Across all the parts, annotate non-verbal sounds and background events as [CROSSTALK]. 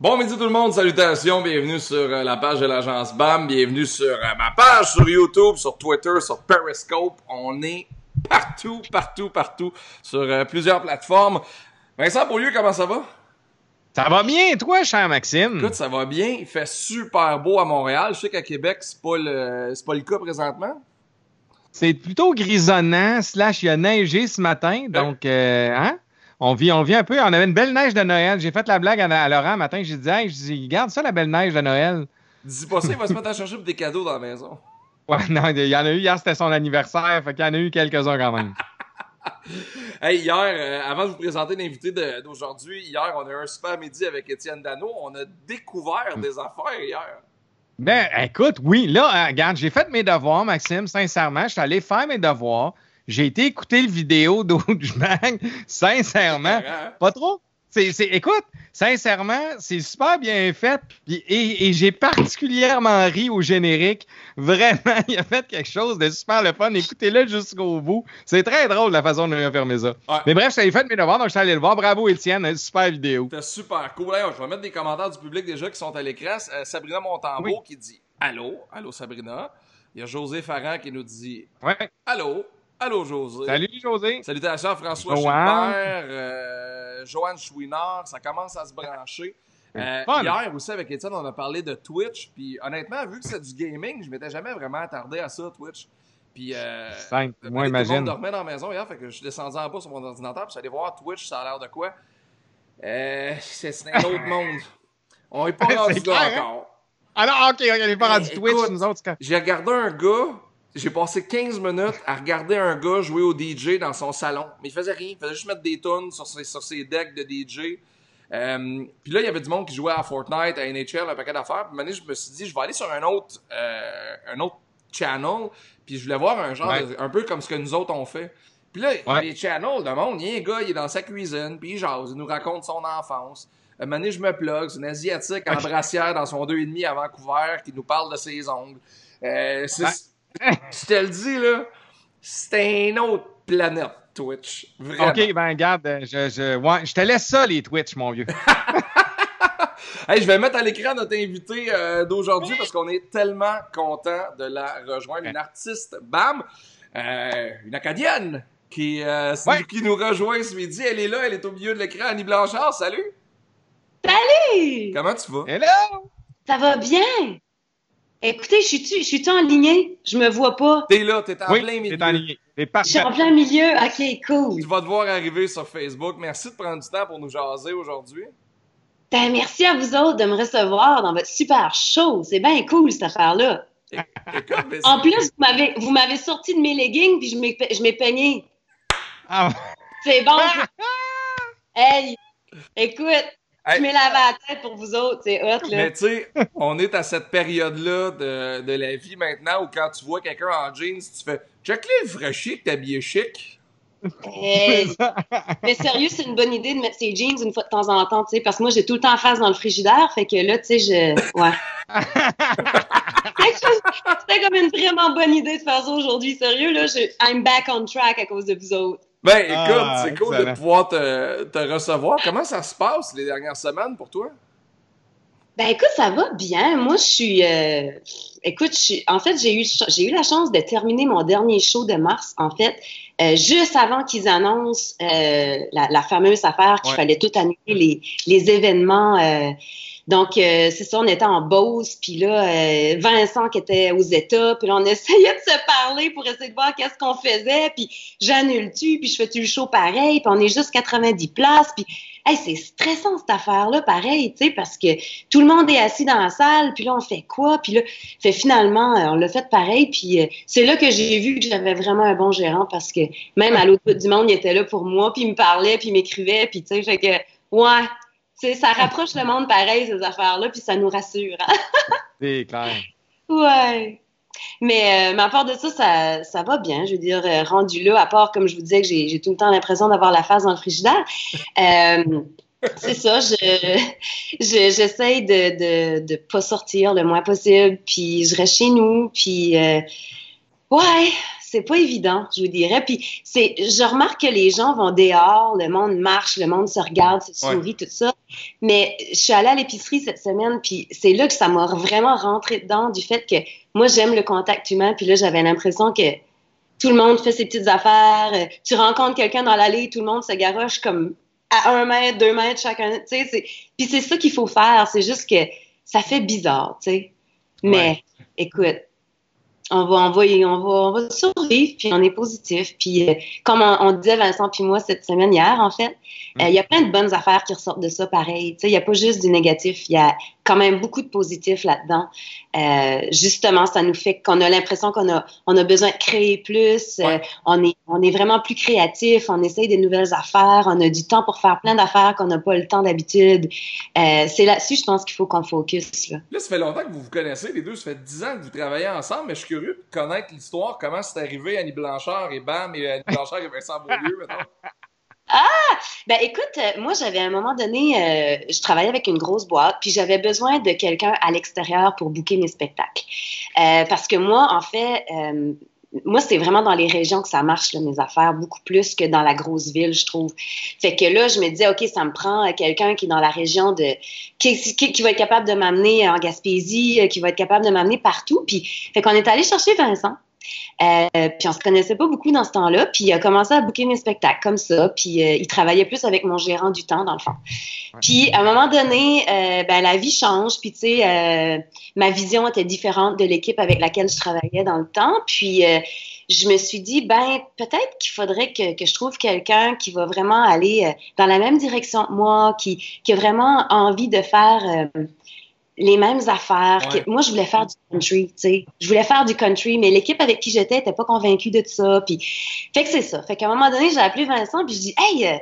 Bon midi tout le monde, salutations, bienvenue sur euh, la page de l'agence BAM, bienvenue sur euh, ma page sur YouTube, sur Twitter, sur Periscope. On est partout, partout, partout sur euh, plusieurs plateformes. Vincent Beaulieu, comment ça va? Ça va bien, toi, cher Maxime? Écoute, ça va bien. Il fait super beau à Montréal. Je sais qu'à Québec, c'est pas le, c'est pas le cas présentement. C'est plutôt grisonnant, slash, il a neigé ce matin, donc, euh, hein? On vit, on vit un peu. On avait une belle neige de Noël. J'ai fait la blague à, à Laurent matin. J'ai dit, hey, je dis, garde ça, la belle neige de Noël. Dis pas ça, il va se mettre à chercher des cadeaux dans la maison. [LAUGHS] Ouais, non, il y en a eu hier, c'était son anniversaire. Fait qu'il y en a eu quelques-uns quand même. [LAUGHS] hey, hier, euh, avant de vous présenter l'invité d'aujourd'hui, hier, on a eu un super midi avec Étienne Dano. On a découvert des affaires hier. Ben, écoute, oui, là, euh, regarde, j'ai fait mes devoirs, Maxime, sincèrement. Je suis allé faire mes devoirs. J'ai été écouter le vidéo [LAUGHS] d'Oujbang, sincèrement. Pas trop? C'est, c'est, écoute, sincèrement, c'est super bien fait. Et, et, j'ai particulièrement ri au générique. Vraiment, [LAUGHS] il a fait quelque chose de super le fun. Écoutez-le jusqu'au bout. C'est très drôle la façon a fermé ça. Ouais. Mais bref, j'avais fait mes devoirs, donc je suis allé le voir. Bravo, Étienne. Une super vidéo. C'était super cool. Là, je vais mettre des commentaires du public déjà qui sont à l'écran. Euh, Sabrina Montembeau oui. qui dit Allô, allô Sabrina. Il y a José Farran qui nous dit ouais. Allô. Allô, José. Salut, José. Salutations à François Joanne. euh, Joanne Chouinard. Ça commence à se brancher. Euh, hier aussi, avec Étienne, on a parlé de Twitch. Puis honnêtement, vu que c'est du gaming, je m'étais jamais vraiment attardé à ça, Twitch. Puis, euh, Simple, moi, imagine. Tout le monde dormait dans la maison hier, fait que je suis descendu en bas sur mon ordinateur, puis allé voir Twitch, ça a l'air de quoi. Euh, c'est un autre monde. [LAUGHS] On est pas rendu là hein? encore. Alors, ok, on n'est pas rendu Twitch, nous autres. J'ai regardé un gars j'ai passé 15 minutes à regarder un gars jouer au DJ dans son salon. Mais il faisait rien. Il faisait juste mettre des tunes sur ses, sur ses decks de DJ. Euh, puis là, il y avait du monde qui jouait à Fortnite, à NHL, un paquet d'affaires. Puis maintenant, je me suis dit, je vais aller sur un autre, euh, un autre channel. Puis je voulais voir un genre, Ouais. de- un peu comme ce que nous autres on fait. Puis là, Ouais. les channels de monde, il y a un gars, il est dans sa cuisine, puis il jase, il nous raconte son enfance. Un moment donné, je me plug, c'est une Asiatique en brassière dans son 2,5 à Vancouver qui nous parle de ses ongles. Euh, c'est, [LAUGHS] je te le dis, là, c'est une autre planète, Twitch. Vraiment. Ok, ben regarde, euh, je, je, ouais, je te laisse ça, les Twitch, mon vieux. [LAUGHS] Hey, je vais mettre à l'écran notre invité euh, d'aujourd'hui parce qu'on est tellement content de la rejoindre. Une artiste, bam, euh, une acadienne qui, euh, Ouais. qui nous rejoint ce midi. Elle est là, elle est au milieu de l'écran. Annie Blanchard, salut! Salut! Comment tu vas? Hello! Ça va bien? Écoutez, je suis-tu en ligne? Je me vois pas. T'es là, t'es en Oui, plein milieu. t'es en ligne. T'es Je suis en plein milieu. OK, cool. Tu vas devoir arriver sur Facebook. Merci de prendre du temps pour nous jaser aujourd'hui. Ben, merci à vous autres de me recevoir dans votre super show. C'est bien cool, cette affaire-là. En plus, vous m'avez, vous m'avez sorti de mes leggings puis je m'ai, je m'ai peigné. Ah, C'est bon. [LAUGHS] hey, écoute, Hey. je m'ai lavé la tête pour vous autres. C'est hot, là. Mais tu sais, on est à cette période-là de, de la vie maintenant où quand tu vois quelqu'un en jeans, tu fais check le vrai chic, t'es habillé chic. Hey. Mais sérieux, c'est une bonne idée de mettre ses jeans une fois de temps en temps, tu sais, parce que moi, j'ai tout le temps face dans le frigidaire, fait que là, tu sais, je... Ouais. [LAUGHS] C'était comme une vraiment bonne idée de faire ça aujourd'hui. Sérieux, là, je... I'm back on track à cause de vous autres. Ben écoute, Ah, c'est cool de pouvoir te, te recevoir. Comment ça se passe les dernières semaines pour toi? Ben écoute, ça va bien. Moi, je suis... euh, Écoute, je suis... en fait, j'ai eu, j'ai eu la chance de terminer mon dernier show de mars, en fait, euh, juste avant qu'ils annoncent euh, la, la fameuse affaire qu'il Ouais. fallait tout annuler les, les événements. euh, donc, euh, c'est ça, on était en Beauce, puis là, euh, Vincent qui était aux États, puis là, on essayait de se parler pour essayer de voir qu'est-ce qu'on faisait, puis j'annule-tu, puis je fais-tu le show pareil, puis on est juste 90 places, puis hey, c'est stressant cette affaire-là, pareil, tu sais, parce que tout le monde est assis dans la salle, puis là, on fait quoi? Puis là, fait finalement, on l'a fait pareil, puis euh, c'est là que j'ai vu que j'avais vraiment un bon gérant, parce que même à l'autre bout du monde, il était là pour moi, puis il me parlait, puis il m'écrivait, puis tu sais, fait que, ouais, tu sais, ça rapproche le monde pareil, ces affaires-là, puis ça nous rassure. hein. [LAUGHS] c'est clair. Ouais. Mais, euh, mais à part de ça, ça, ça va bien. Je veux dire, euh, rendu là, à part, comme je vous disais, que j'ai j'ai tout le temps l'impression d'avoir la face dans le frigidaire. Euh, [LAUGHS] c'est ça, je, je- j'essaye de, de, de pas sortir le moins possible, puis je reste chez nous, puis ouais, c'est pas évident, je vous dirais. Puis c'est, je remarque que les gens vont dehors, le monde marche, le monde se regarde, se sourit, tout ça. Mais je suis allée à l'épicerie cette semaine, puis c'est là que ça m'a vraiment rentré dedans du fait que moi j'aime le contact humain. Puis là j'avais l'impression que tout le monde fait ses petites affaires. Tu rencontres quelqu'un dans l'allée, tout le monde se garoche comme à un mètre, deux mètres chacun. Tu sais, puis c'est ça qu'il faut faire. C'est juste que ça fait bizarre, tu sais. Mais écoute, on va, on va, on va, on va survivre, puis on est positif. Puis, euh, comme on, disait Vincent puis moi cette semaine hier, en fait, euh, il y a plein de bonnes affaires qui ressortent de ça, pareil. Tu sais, il n'y a pas juste du négatif, il y a quand même beaucoup de positifs là-dedans. Euh, justement, ça nous fait qu'on a l'impression qu'on a, on a besoin de créer plus. Euh, on est, on est vraiment plus créatif. On essaye des nouvelles affaires. On a du temps pour faire plein d'affaires qu'on n'a pas le temps d'habitude. Euh, c'est là-dessus, je pense qu'il faut qu'on focus. Là. là, ça fait longtemps que vous vous connaissez, les deux. Ça fait dix ans que vous travaillez ensemble, mais je suis curieux de connaître l'histoire. Comment c'est arrivé Annie Blanchard et Bam et Annie Blanchard et Vincent Beaulieu, maintenant. Ah! Ben écoute, euh, moi j'avais à un moment donné, euh, je travaillais avec une grosse boîte, puis j'avais besoin de quelqu'un à l'extérieur pour booker mes spectacles. Euh, parce que moi, en fait, moi, c'est vraiment dans les régions que ça marche, là, mes affaires, beaucoup plus que dans la grosse ville, je trouve. Fait que là, je me disais, OK, ça me prend quelqu'un qui est dans la région de. qui, qui, qui va être capable de m'amener en Gaspésie, qui va être capable de m'amener partout. Puis, fait qu'on est allé chercher Vincent. Euh, puis on se connaissait pas beaucoup dans ce temps-là. Puis il a commencé à booker mes spectacles comme ça. Puis euh, il travaillait plus avec mon gérant du temps, dans le fond. Puis à un moment donné, euh, ben, la vie change. Puis tu sais, ma vision était différente de l'équipe avec laquelle je travaillais dans le temps. Puis je me suis dit, ben peut-être qu'il faudrait que, que, je trouve quelqu'un qui va vraiment aller dans la même direction que moi, qui, qui a vraiment envie de faire les mêmes affaires. moi, je voulais faire du country, tu sais. Je voulais faire du country, mais l'équipe avec qui j'étais n'était pas convaincue de ça. Puis, fait que c'est ça. Fait qu'à un moment donné, j'ai appelé Vincent, puis je dis, hey, euh,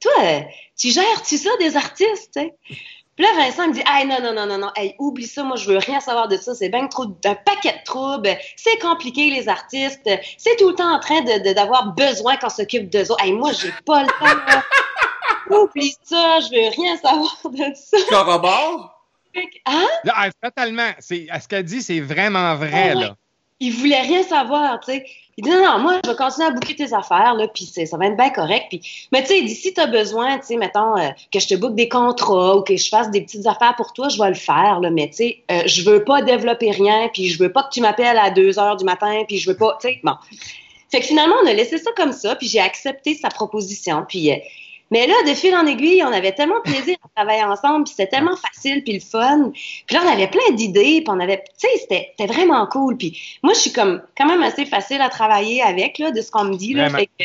toi, tu gères-tu ça des artistes, tu sais? Puis là, Vincent me dit, hey, non, non, non, non, non, hey, oublie ça, moi, je veux rien savoir de ça, c'est bien trop d'un paquet de troubles, c'est compliqué, les artistes, c'est tout le temps en train de, d'avoir besoin qu'on s'occupe d'eux autres. Hey, moi, j'ai pas le temps, [LAUGHS] Oublie ça, je veux rien savoir de ça. Corrobore? Hein? Ah, totalement. ce qu'elle dit, c'est vraiment vrai. là. Il voulait rien savoir, tu sais. Il dit non, non, moi, je vais continuer à boucler tes affaires, là, puis ça va être bien correct. Puis, mais tu sais, il dit si tu as besoin, tu sais, mettons, euh, que je te boucle des contrats ou que je fasse des petites affaires pour toi, je vais le faire, là, mais tu sais, euh, je veux pas développer rien, puis je veux pas que tu m'appelles à 2 heures du matin, puis je veux pas, tu sais, bon. Fait que finalement, on a laissé ça comme ça, puis j'ai accepté sa proposition, puis euh, mais là, de fil en aiguille, on avait tellement de plaisir à travailler ensemble, puis c'était tellement facile, puis le fun. Puis là, on avait plein d'idées, puis on avait, tu sais, c'était vraiment cool. Puis moi, je suis comme quand même assez facile à travailler avec, là, de ce qu'on me dit. Là. Fait que,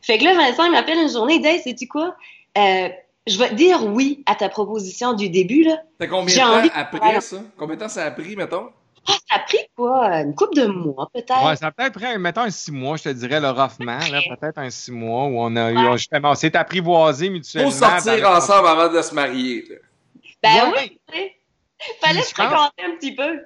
fait que là, Vincent, il m'appelle une journée, il dit, hey, sais-tu quoi? Euh, je vais dire oui à ta proposition du début, là. T'as combien de temps après ça? Combien de temps ça a pris, mettons? Ah, ça a pris quoi? Une couple de mois, peut-être? Ouais, ça a peut-être pris, mettons, un six mois, je te dirais, le roughement, là, peut-être un six mois où on a eu, justement, on s'est apprivoisé mutuellement. Faut sortir ensemble avant de se marier, là. Ben oui, oui. Fallait se fréquenter un petit peu.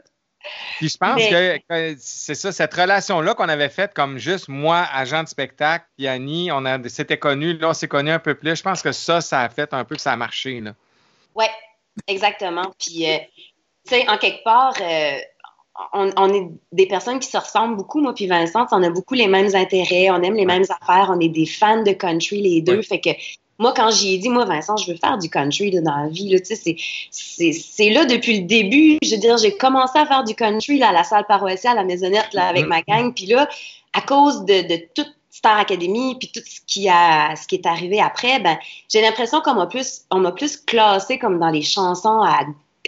Puis je pense que, c'est ça, cette relation-là qu'on avait faite comme juste moi, agent de spectacle, puis Annie, on s'était connus, là, on s'est connus un peu plus. Je pense que ça, ça a fait un peu que ça a marché, là. Ouais, exactement. Puis, euh, tu sais, en quelque part, euh, on, est des personnes qui se ressemblent beaucoup, moi puis Vincent, on a beaucoup les mêmes intérêts, on aime les mêmes affaires, on est des fans de country les deux, fait que moi, quand j'y ai dit, moi, Vincent, je veux faire du country dans la vie, là, c'est là depuis le début. Je veux dire, j'ai commencé à faire du country là, à la salle paroissiale, à la maisonnette, là, avec mm-hmm. ma gang. Puis là, à cause de, de toute Star Academy, puis tout ce qui a, ce qui est arrivé après, ben, j'ai l'impression qu'on m'a plus, on m'a plus classé comme dans les chansons à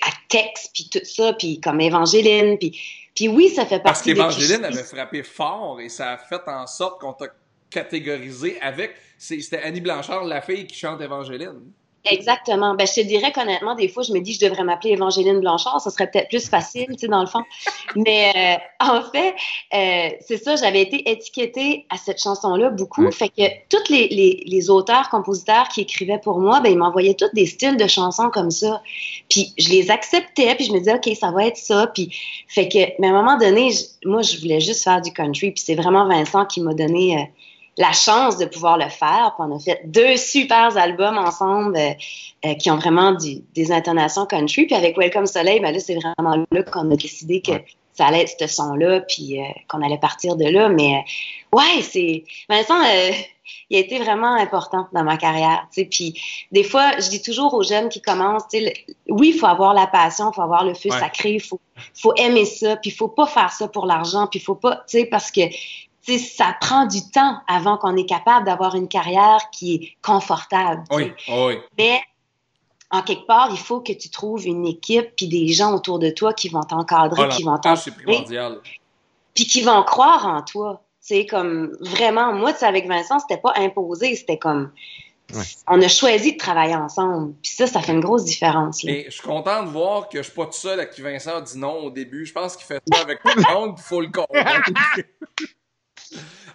à texte, puis tout ça, puis comme Évangéline, puis, puis oui, ça fait partie Parce qu'Évangéline avait frappé fort et ça a fait en sorte qu'on t'a catégorisé avec... C'était Annie Blanchard, la fille qui chante Évangéline. Exactement. Ben, je te dirais qu'honnêtement, des fois, je me dis je devrais m'appeler Évangéline Blanchard. Ça serait peut-être plus facile, tu sais, dans le fond. [LAUGHS] Mais euh, en fait, euh, c'est ça, j'avais été étiquetée à cette chanson-là beaucoup. Fait que tous les, les, les, auteurs, compositeurs qui écrivaient pour moi, ben, ils m'envoyaient tous des styles de chansons comme ça. Puis je les acceptais, puis je me disais, OK, ça va être ça. Puis, fait que, mais à un moment donné, moi, je voulais juste faire du country. Puis c'est vraiment Vincent qui m'a donné... Euh, la chance de pouvoir le faire. Puis on a fait deux super albums ensemble euh, euh, qui ont vraiment des intonations country. Puis avec Welcome Soleil, ben là, c'est vraiment là qu'on a décidé que ça allait être ce son-là, puis qu'on allait partir de là. Mais ouais, c'est. Vincent, il a été vraiment important dans ma carrière. Puis des fois, je dis toujours aux jeunes qui commencent, oui, il faut avoir la passion, il faut avoir le feu sacré, il faut, faut aimer ça, puis il faut pas faire ça pour l'argent, puis il faut pas, tu sais, parce que ça prend du temps avant qu'on est capable d'avoir une carrière qui est confortable. Oui, oui. Mais en quelque part, il faut que tu trouves une équipe puis des gens autour de toi qui vont t'encadrer, qui vont t'encadrer, puis qui vont croire en toi. C'est comme vraiment, moi, avec Vincent, c'était pas imposé, c'était comme. On a choisi de travailler ensemble. Puis ça, ça fait une grosse différence. Et je suis content de voir que je suis pas tout seul à qui Vincent a dit non au début. Je pense qu'il fait ça avec tout le monde, il faut le comprendre. [LAUGHS]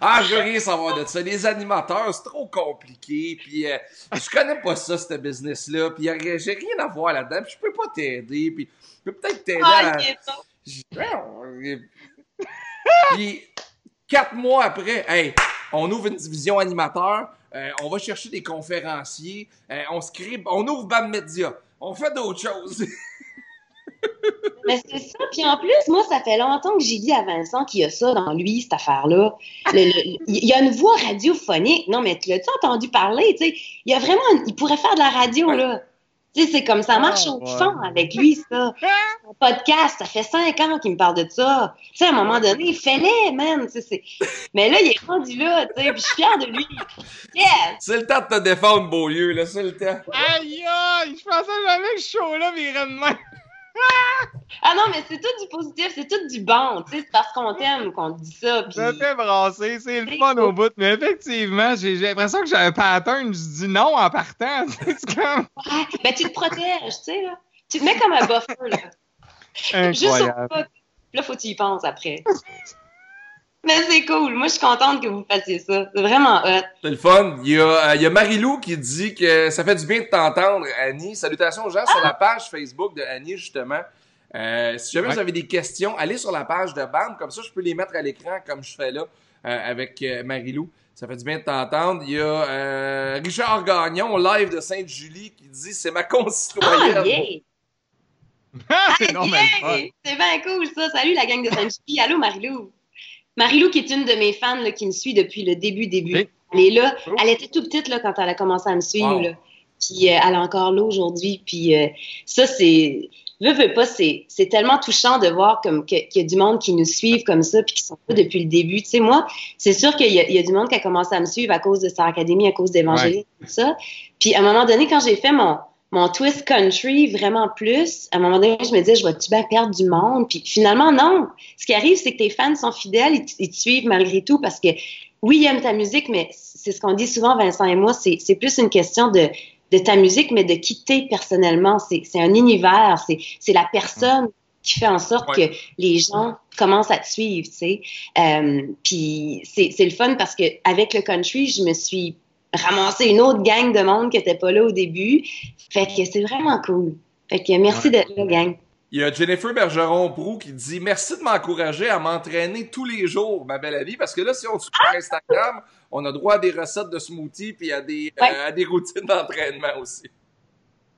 ah, je veux rien savoir de ça. Les animateurs, c'est trop compliqué. Puis euh, je connais pas ça, ce business-là. Puis j'ai rien à voir là-dedans. Puis je peux pas t'aider. Puis je peux peut-être t'aider ah, à... [LAUGHS] Puis Quatre mois après, hey, on ouvre une division animateur, euh, on va chercher des conférenciers, euh, on scribe, on ouvre BAM Media, on fait d'autres choses. [LAUGHS] [LAUGHS] Mais c'est ça. Puis en plus, moi, ça fait longtemps que j'ai dit à Vincent qu'il y a ça dans lui, cette affaire-là. Il y a une voix radiophonique. Non, mais tu l'as-tu entendu parler? Tu sais, il y a vraiment. Il pourrait faire de la radio, là. Tu sais, c'est comme ça marche ah, au fond avec lui, ça. [LAUGHS] Son podcast, ça fait cinq ans qu'il me parle de ça. Tu sais, à un moment donné, il fallait, man. Mais là, il est rendu là, tu sais, puis je suis fière de lui. Yes! C'est le temps de te défendre, Beaulieu, là, c'est le temps. Aïe, aïe! Je pensais jamais que ce show-là virait de même. Ah non, mais c'est tout du positif, c'est tout du bon. Tu sais, c'est parce qu'on t'aime qu'on dit ça. Pis... Ça fait brasser, c'est le fun au bout. Mais effectivement, j'ai l'impression que j'ai un pattern, je dis non en partant. [LAUGHS] C'est comme. ben, tu te protèges, tu sais, là. Tu te mets comme un buffer, là. Incroyable. Juste au Là, faut que tu y penses après. [LAUGHS] [LAUGHS] Mais c'est cool. Moi, je suis contente que vous fassiez ça. C'est vraiment hot. C'est le fun. Il y a, euh, il y a Marilou qui dit que ça fait du bien de t'entendre, Annie. Salutations aux gens sur la ah! page Facebook de Annie, justement. Euh, si jamais vous avez des questions, allez sur la page de BAM. Comme ça, je peux les mettre à l'écran comme je fais là euh, avec euh, Marilou. Ça fait du bien de t'entendre. Il y a euh, Richard Gagnon, live de Sainte-Julie, qui dit « C'est ma concitoyenne. Ah, yeah. [LAUGHS] ah, c'est C'est bien cool, ça. Salut, la gang de Sainte-Julie. Allô, Marilou. Marilou, qui est une de mes fans, là, qui me suit depuis le début, début. Elle est là. Elle était tout petite là, quand elle a commencé à me suivre. Là. Puis euh, elle est encore là aujourd'hui. Puis euh, ça, c'est. Veux, veux pas, c'est, c'est tellement touchant de voir comme qu'il y a du monde qui nous suivent comme ça, puis qui sont là depuis le début. Tu sais, moi, c'est sûr qu'il y a, il y a du monde qui a commencé à me suivre à cause de Star Academy, à cause d'Évangélisme, tout ça. Puis à un moment donné, quand j'ai fait mon, mon twist country vraiment plus, à un moment donné, je me disais, je vais-tu bien perdre du monde? Puis finalement, non. Ce qui arrive, c'est que tes fans sont fidèles, ils, te suivent malgré tout parce que oui, ils aiment ta musique, mais c'est ce qu'on dit souvent, Vincent et moi, c'est plus une question de, de ta musique, mais de quitter personnellement. C'est un univers, c'est la personne qui fait en sorte que les gens commencent à te suivre, tu sais. Euh, puis c'est le fun parce que avec le country, je me suis ramasser une autre gang de monde qui n'était pas là au début. Fait que c'est vraiment cool. Fait que merci d'être là, gang. Il y a Jennifer Bergeron-Brou qui dit Merci de m'encourager à m'entraîner tous les jours, ma belle amie, parce que là, si on suit Instagram, on a droit à des recettes de smoothie puis à des, euh, à des routines d'entraînement aussi.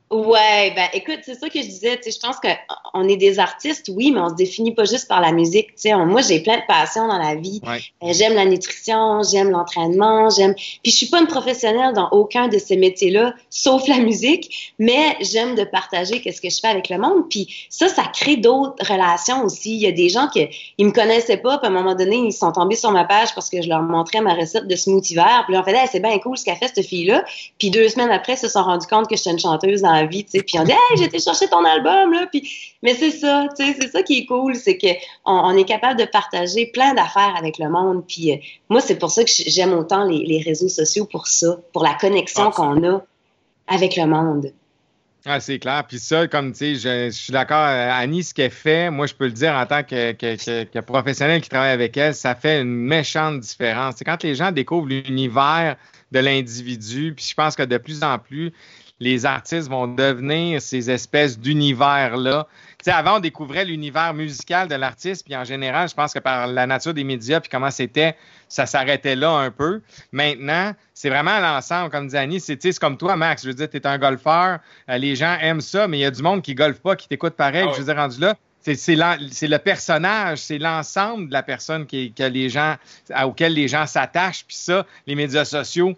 Ouais, ben écoute, c'est ça que je disais, tu sais, je pense qu'on est des artistes, oui, mais on se définit pas juste par la musique, tu sais. Moi, j'ai plein de passions dans la vie. Euh, j'aime la nutrition, j'aime l'entraînement, j'aime. Puis je suis pas une professionnelle dans aucun de ces métiers-là, sauf la musique, mais j'aime de partager qu'est-ce que je fais avec le monde. Puis ça, ça crée d'autres relations aussi. Il y a des gens qui ils me connaissaient pas, puis à un moment donné, ils sont tombés sur ma page parce que je leur montrais ma recette de smoothie vert. Puis là, on fait, hey, c'est bien cool ce qu'a fait cette fille-là. Puis deux semaines après, ils se sont rendus compte que j'étais une chanteuse dans vie, tu sais. Puis on dit, hey, été chercher ton album, là. Puis, mais c'est ça, tu sais, c'est ça qui est cool, c'est qu'on on est capable de partager plein d'affaires avec le monde. Puis euh, moi, c'est pour ça que j'aime autant les, les, réseaux sociaux pour ça, pour la connexion qu'on a avec le monde. Ah, c'est clair. Puis ça, comme tu sais, je, suis d'accord. Euh, Annie, ce qu'elle fait, moi, je peux le dire en tant que, que, que, professionnel qui travaille avec elle, ça fait une méchante différence. C'est quand les gens découvrent l'univers de l'individu, puis je pense que de plus en plus, les artistes vont devenir ces espèces d'univers-là. Tu sais, avant, on découvrait l'univers musical de l'artiste, puis en général, je pense que par la nature des médias, puis comment c'était, ça s'arrêtait là un peu. Maintenant, c'est vraiment l'ensemble, comme dit Annie, c'est comme toi, Max. Je veux dire, tu es un golfeur, euh, les gens aiment ça, mais il y a du monde qui golfe pas, qui t'écoute pareil. Ah je veux dire, rendu là, c'est le personnage, c'est l'ensemble de la personne qui, que les gens, auquel les gens s'attachent. Puis ça, les médias sociaux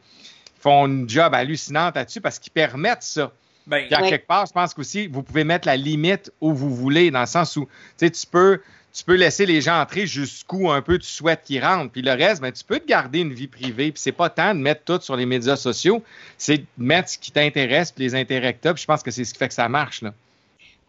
font une job hallucinante là-dessus parce qu'ils permettent ça. Ben, Puis à quelque part, je pense qu'aussi, vous pouvez mettre la limite où vous voulez, dans le sens où tu peux, tu peux laisser les gens entrer jusqu'où un peu tu souhaites qu'ils rentrent. Puis le reste, ben, tu peux te garder une vie privée. Puis c'est pas tant de mettre tout sur les médias sociaux, c'est de mettre ce qui t'intéresse puis les intérêts que Puis je pense que c'est ce qui fait que ça marche. Là.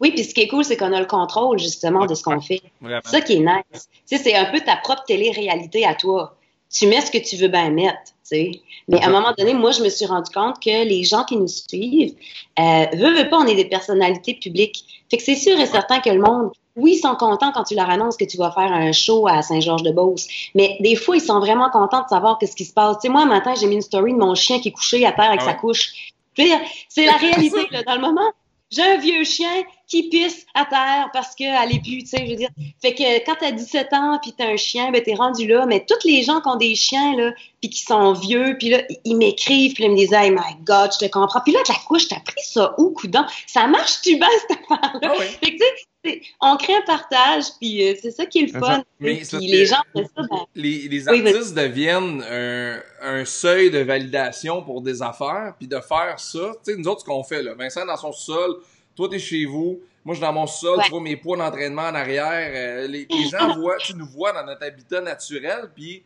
Oui, puis ce qui est cool, c'est qu'on a le contrôle justement de ce qu'on fait. C'est ça qui est nice. Tu sais, c'est un peu ta propre télé-réalité à toi. Tu mets ce que tu veux bien mettre. Tu sais. Mais à un moment donné, moi, je me suis rendu compte que les gens qui nous suivent, euh, veulent, pas, on est des personnalités publiques. Fait que c'est sûr et certain que le monde, oui, ils sont contents quand tu leur annonces que tu vas faire un show à Saint-Georges-de-Beauce. Mais des fois, ils sont vraiment contents de savoir qu'est-ce qui se passe. Tu sais, moi, un matin, j'ai mis une story de mon chien qui est couché à terre avec ah sa couche. Je veux dire, c'est la [LAUGHS] réalité, là, dans le moment j'ai un vieux chien qui pisse à terre parce qu'elle est plus, tu sais, je veux dire. Fait que quand t'as 17 ans puis t'as un chien, ben t'es rendu là. Mais tous les gens qui ont des chiens, là, puis qui sont vieux, puis là, ils m'écrivent, puis ils me disent « Hey, my God, je te comprends. » Puis là, de la couche, t'as pris ça où, coudon? Ça marche-tu bien, cette affaire-là? Ah fait que, tu sais, on crée un partage, puis euh, c'est ça qui est le fun. Mais les gens ça, ben... Les, les artistes deviennent un, un, seuil de validation pour des affaires, puis de faire ça. Tu sais, nous autres, ce qu'on fait, là, Vincent dans son sol, toi, t'es chez vous, moi, je suis dans mon sol, tu vois mes poids d'entraînement en arrière. Euh, les, les, gens [LAUGHS] voient, tu nous vois dans notre habitat naturel, puis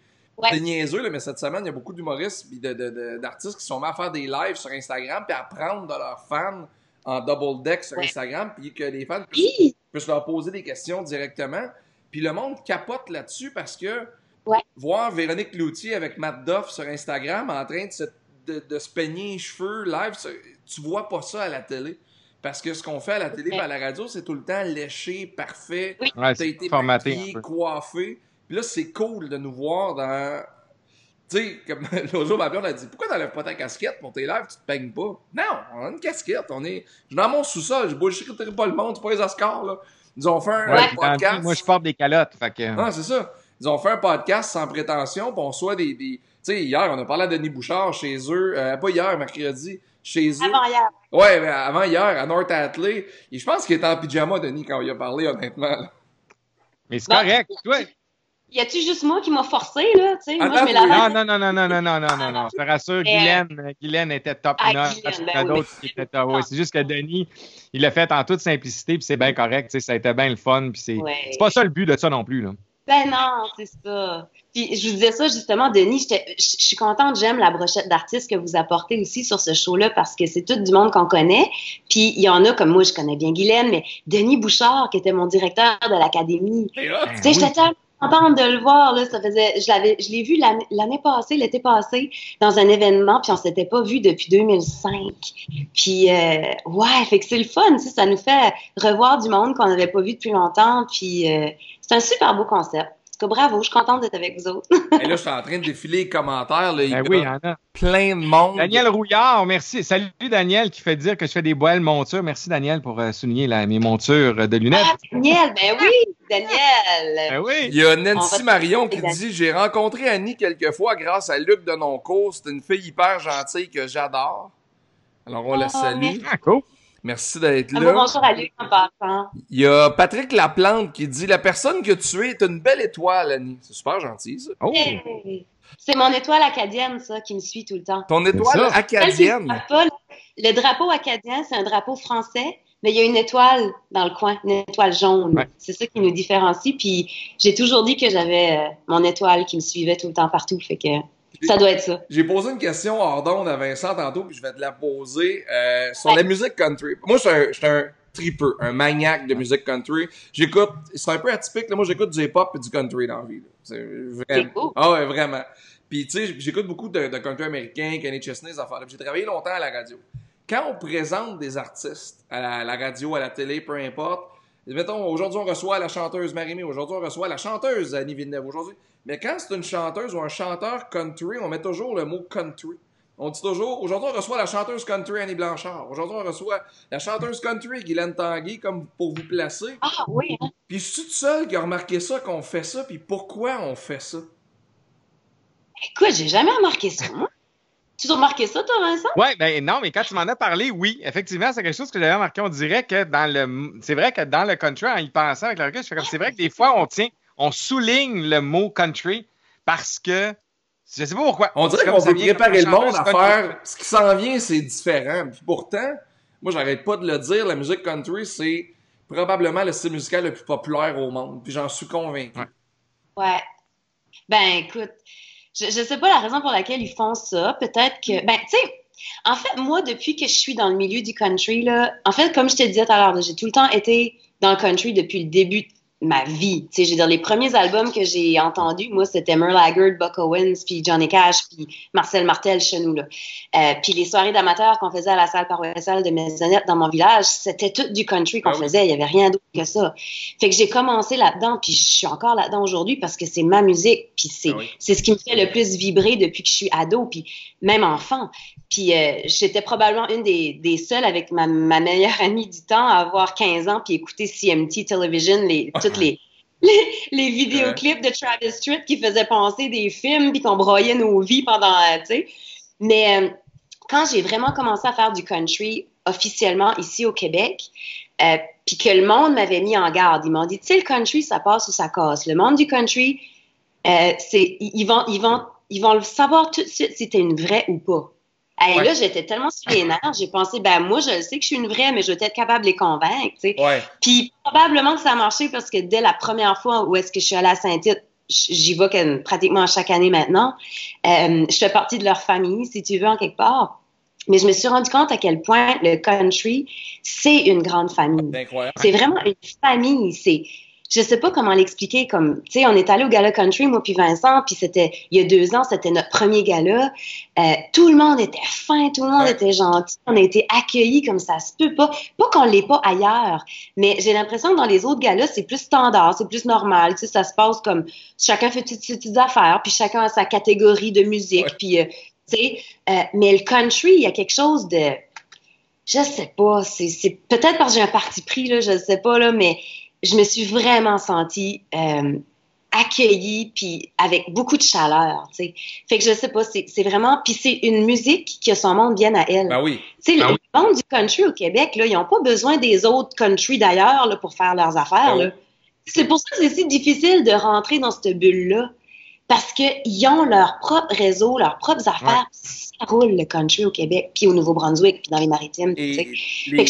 c'est niaiseux, là, mais cette semaine, il y a beaucoup d'humoristes et d'artistes qui sont mis à faire des lives sur Instagram, puis à prendre de leurs fans en double deck sur Instagram, puis que les fans puissent, leur poser des questions directement. Puis le monde capote là-dessus parce que voir Véronique Loutier avec Matt Duff sur Instagram en train de se, de, se peigner les cheveux live, tu vois pas ça à la télé. Parce que ce qu'on fait à la télé et à la radio, c'est tout le temps léché, parfait. Oui. Ouais, T'as été maquillé, coiffé. Puis là, c'est cool de nous voir dans tu sais, comme [LAUGHS] l'autre jour, ma blonde a dit Pourquoi t'enlèves pas ta casquette pour tes lives, tu te peignes pas? Non, on a une casquette, on est. Je suis dans mon sous-sol, je bullshitterai pas le monde, c'est pas les Oscars, là. Ils ont fait un, podcast. Moi, je porte des calottes, fait que. Non, c'est ça. Ils ont fait un podcast sans prétention, puis on soit des. des... Tu sais, hier, on a parlé à Denis Bouchard chez eux, euh, pas hier, mercredi, chez eux. Avant hier. Ouais, mais avant hier, à North Atley. Et je pense qu'il était en pyjama, Denis, quand il a parlé, honnêtement. Mais c'est correct. Ouais y a-tu juste moi qui m'a forcé, là? Tu sais, moi, je mets la Non, non, non, non, non, non, non, non, non. Je te rassure, Guylaine, Guylaine était top ah, notch. Il y a d'autres qui étaient top. Ouais, c'est juste que Denis, il l'a fait en toute simplicité, puis c'est bien correct, tu sais, ça a été bien le fun, puis c'est c'est pas ça le but de ça non plus, là. Ben non, c'est ça. Puis je vous disais ça justement, Denis, je suis contente, j'aime la brochette d'artistes que vous apportez aussi sur ce show-là parce que c'est tout du monde qu'on connaît. Puis il y en a comme moi, je connais bien Guylaine, mais Denis Bouchard, qui était mon directeur de l'académie. Tu sais, j'étais contente de le voir. Là, ça faisait, je l'avais, je l'ai vu l'année passée, l'été passé, dans un événement, puis on s'était pas vu depuis 2005. Puis euh, ouais, fait que c'est le fun, ça nous fait revoir du monde qu'on n'avait pas vu depuis longtemps. Puis euh, c'est un super beau concept bravo, je suis contente d'être avec vous autres. [LAUGHS] Et là, je suis en train de défiler les commentaires. Là, ben oui, a plein de monde. Daniel Rouillard, merci. Salut Daniel qui fait dire que je fais des boîtes montures. Merci Daniel pour euh, souligner mes montures de lunettes. Ah, Daniel, ben oui, Daniel. Ben oui. Il y a Nancy Marion qui dit J'ai rencontré Annie quelques fois grâce à Luc de Noncourt. C'est une fille hyper gentille que j'adore. Alors on la ah, salue. Ah, cool. Merci d'être là. bonjour à lui en passant. Il y a Patrick Laplante qui dit La personne que tu es est une belle étoile, Annie. C'est super gentil, ça. Oh. C'est mon étoile acadienne, ça, qui me suit tout le temps. Ton étoile acadienne? Le drapeau acadien, c'est un drapeau français, mais il y a une étoile dans le coin, une étoile jaune. C'est ça qui nous différencie. Puis j'ai toujours dit que j'avais euh, mon étoile qui me suivait tout le temps partout. Fait que ça doit être ça. J'ai posé une question hors d'onde à Vincent tantôt, puis je vais te la poser euh, sur la musique country. Moi, je suis un, tripeux, un maniaque de musique country. J'écoute, c'est un peu atypique, là, moi j'écoute du hip-hop et du country dans la vie. C'est vraiment. Ah ouais, vraiment. Puis tu sais, j'écoute beaucoup de, country américain, Kenny Chesney, J'ai travaillé longtemps à la radio. Quand on présente des artistes à la, radio, à la télé, peu importe, mettons, aujourd'hui on reçoit la chanteuse Marimé, aujourd'hui on reçoit la chanteuse Annie Villeneuve, aujourd'hui mais quand c'est une chanteuse ou un chanteur country, on met toujours le mot country. On dit toujours, aujourd'hui on reçoit la chanteuse country Annie Blanchard. Aujourd'hui on reçoit la chanteuse country Guylaine Tanguy, comme pour vous placer. Ah oui. Hein? Puis je suis tout seul qui a remarqué ça, qu'on fait ça, puis pourquoi on fait ça? Écoute, j'ai jamais remarqué ça, moi. Tu as remarqué ça, toi, Vincent? Oui, ben non, mais quand tu m'en as parlé, oui, effectivement, c'est quelque chose que j'avais remarqué. On dirait que dans le. C'est vrai que dans le country, en y pensant avec le recul, je fais comme c'est vrai que des fois, on tient, on souligne le mot country parce que. Je sais pas pourquoi. On dirait qu'on veut préparer le monde à faire. Ce qui s'en vient, c'est différent. Puis pourtant, moi, j'arrête pas de le dire, la musique country, c'est probablement le style musical le plus populaire au monde. Puis j'en suis convaincu. Ouais. ouais. Ben, écoute, je, je sais pas la raison pour laquelle ils font ça. Peut-être que. Ben, tu sais. En fait, moi, depuis que je suis dans le milieu du country, là, en fait, comme je te disais tout à l'heure, j'ai tout le temps été dans le country depuis le début ma vie. Tu sais, je veux dire, les premiers albums que j'ai entendus, moi, c'était Merle Haggard, Buck Owens, puis Johnny Cash, puis Marcel Martel chez nous, là. Euh, puis les soirées d'amateurs qu'on faisait à la salle paroissiale de Maisonnette dans mon village, c'était tout du country qu'on ah faisait. Il y avait rien d'autre que ça. Fait que j'ai commencé là-dedans, puis je suis encore là-dedans aujourd'hui parce que c'est ma musique, puis c'est ah c'est ce qui me fait le plus vibrer depuis que je suis ado, puis même enfant. Puis euh, j'étais probablement une des, des seules avec ma, ma, meilleure [LAUGHS] amie du temps à avoir 15 ans puis écouter CMT Television, les, toutes [LAUGHS] les, les, vidéoclips de Travis Tritt qui faisaient penser des films puis qu'on broyait nos vies pendant, euh, tu sais. Mais euh, quand j'ai vraiment commencé à faire du country officiellement ici au Québec, euh, puis que le monde m'avait mis en garde, ils m'ont dit, tu sais, le country, ça passe ou ça casse. Le monde du country, c'est, ils vont, ils vont, ils vont le savoir tout de suite si t'es une vraie ou pas. Et Là, j'étais tellement sur les nerfs, j'ai pensé, ben moi, je sais que je suis une vraie, mais je vais être capable de les convaincre. Tu sais. Puis probablement que ça a marché parce que dès la première fois où est-ce que je suis allée à Saint-Tite, j'y vais pratiquement chaque année maintenant. Euh, je fais partie de leur famille, si tu veux, en quelque part. Mais je me suis rendu compte à quel point le country, c'est une grande famille. C'est vraiment une famille. C'est je sais pas comment l'expliquer. Comme, tu sais, on est allé au Gala Country, moi puis Vincent, puis c'était il y a deux ans, c'était notre premier gala. Euh, tout le monde était fin, tout le monde était gentil. On a été accueillis comme ça se peut pas. Pas qu'on l'est pas ailleurs, mais j'ai l'impression que dans les autres galas, c'est plus standard, c'est plus normal. Tu sais, ça se passe comme chacun fait ses petites affaires, puis chacun a sa catégorie de musique, puis euh, tu sais. Euh, mais le country, il y a quelque chose de je sais pas, c'est peut-être parce que j'ai un parti pris là, je sais pas là, mais je me suis vraiment sentie euh, accueillie puis avec beaucoup de chaleur, tu sais. Fait que je sais pas, c'est vraiment puis c'est une musique qui a son monde bien à elle. Ben oui. Tu sais, ben le monde du country au Québec là, ils ont pas besoin des autres country d'ailleurs pour faire leurs affaires ben là. C'est pour ça que c'est si difficile de rentrer dans cette bulle là parce qu'ils ont leur propre réseau, leurs propres affaires. Ça roule le country au Québec, puis au Nouveau-Brunswick, puis dans les maritimes. Et fait que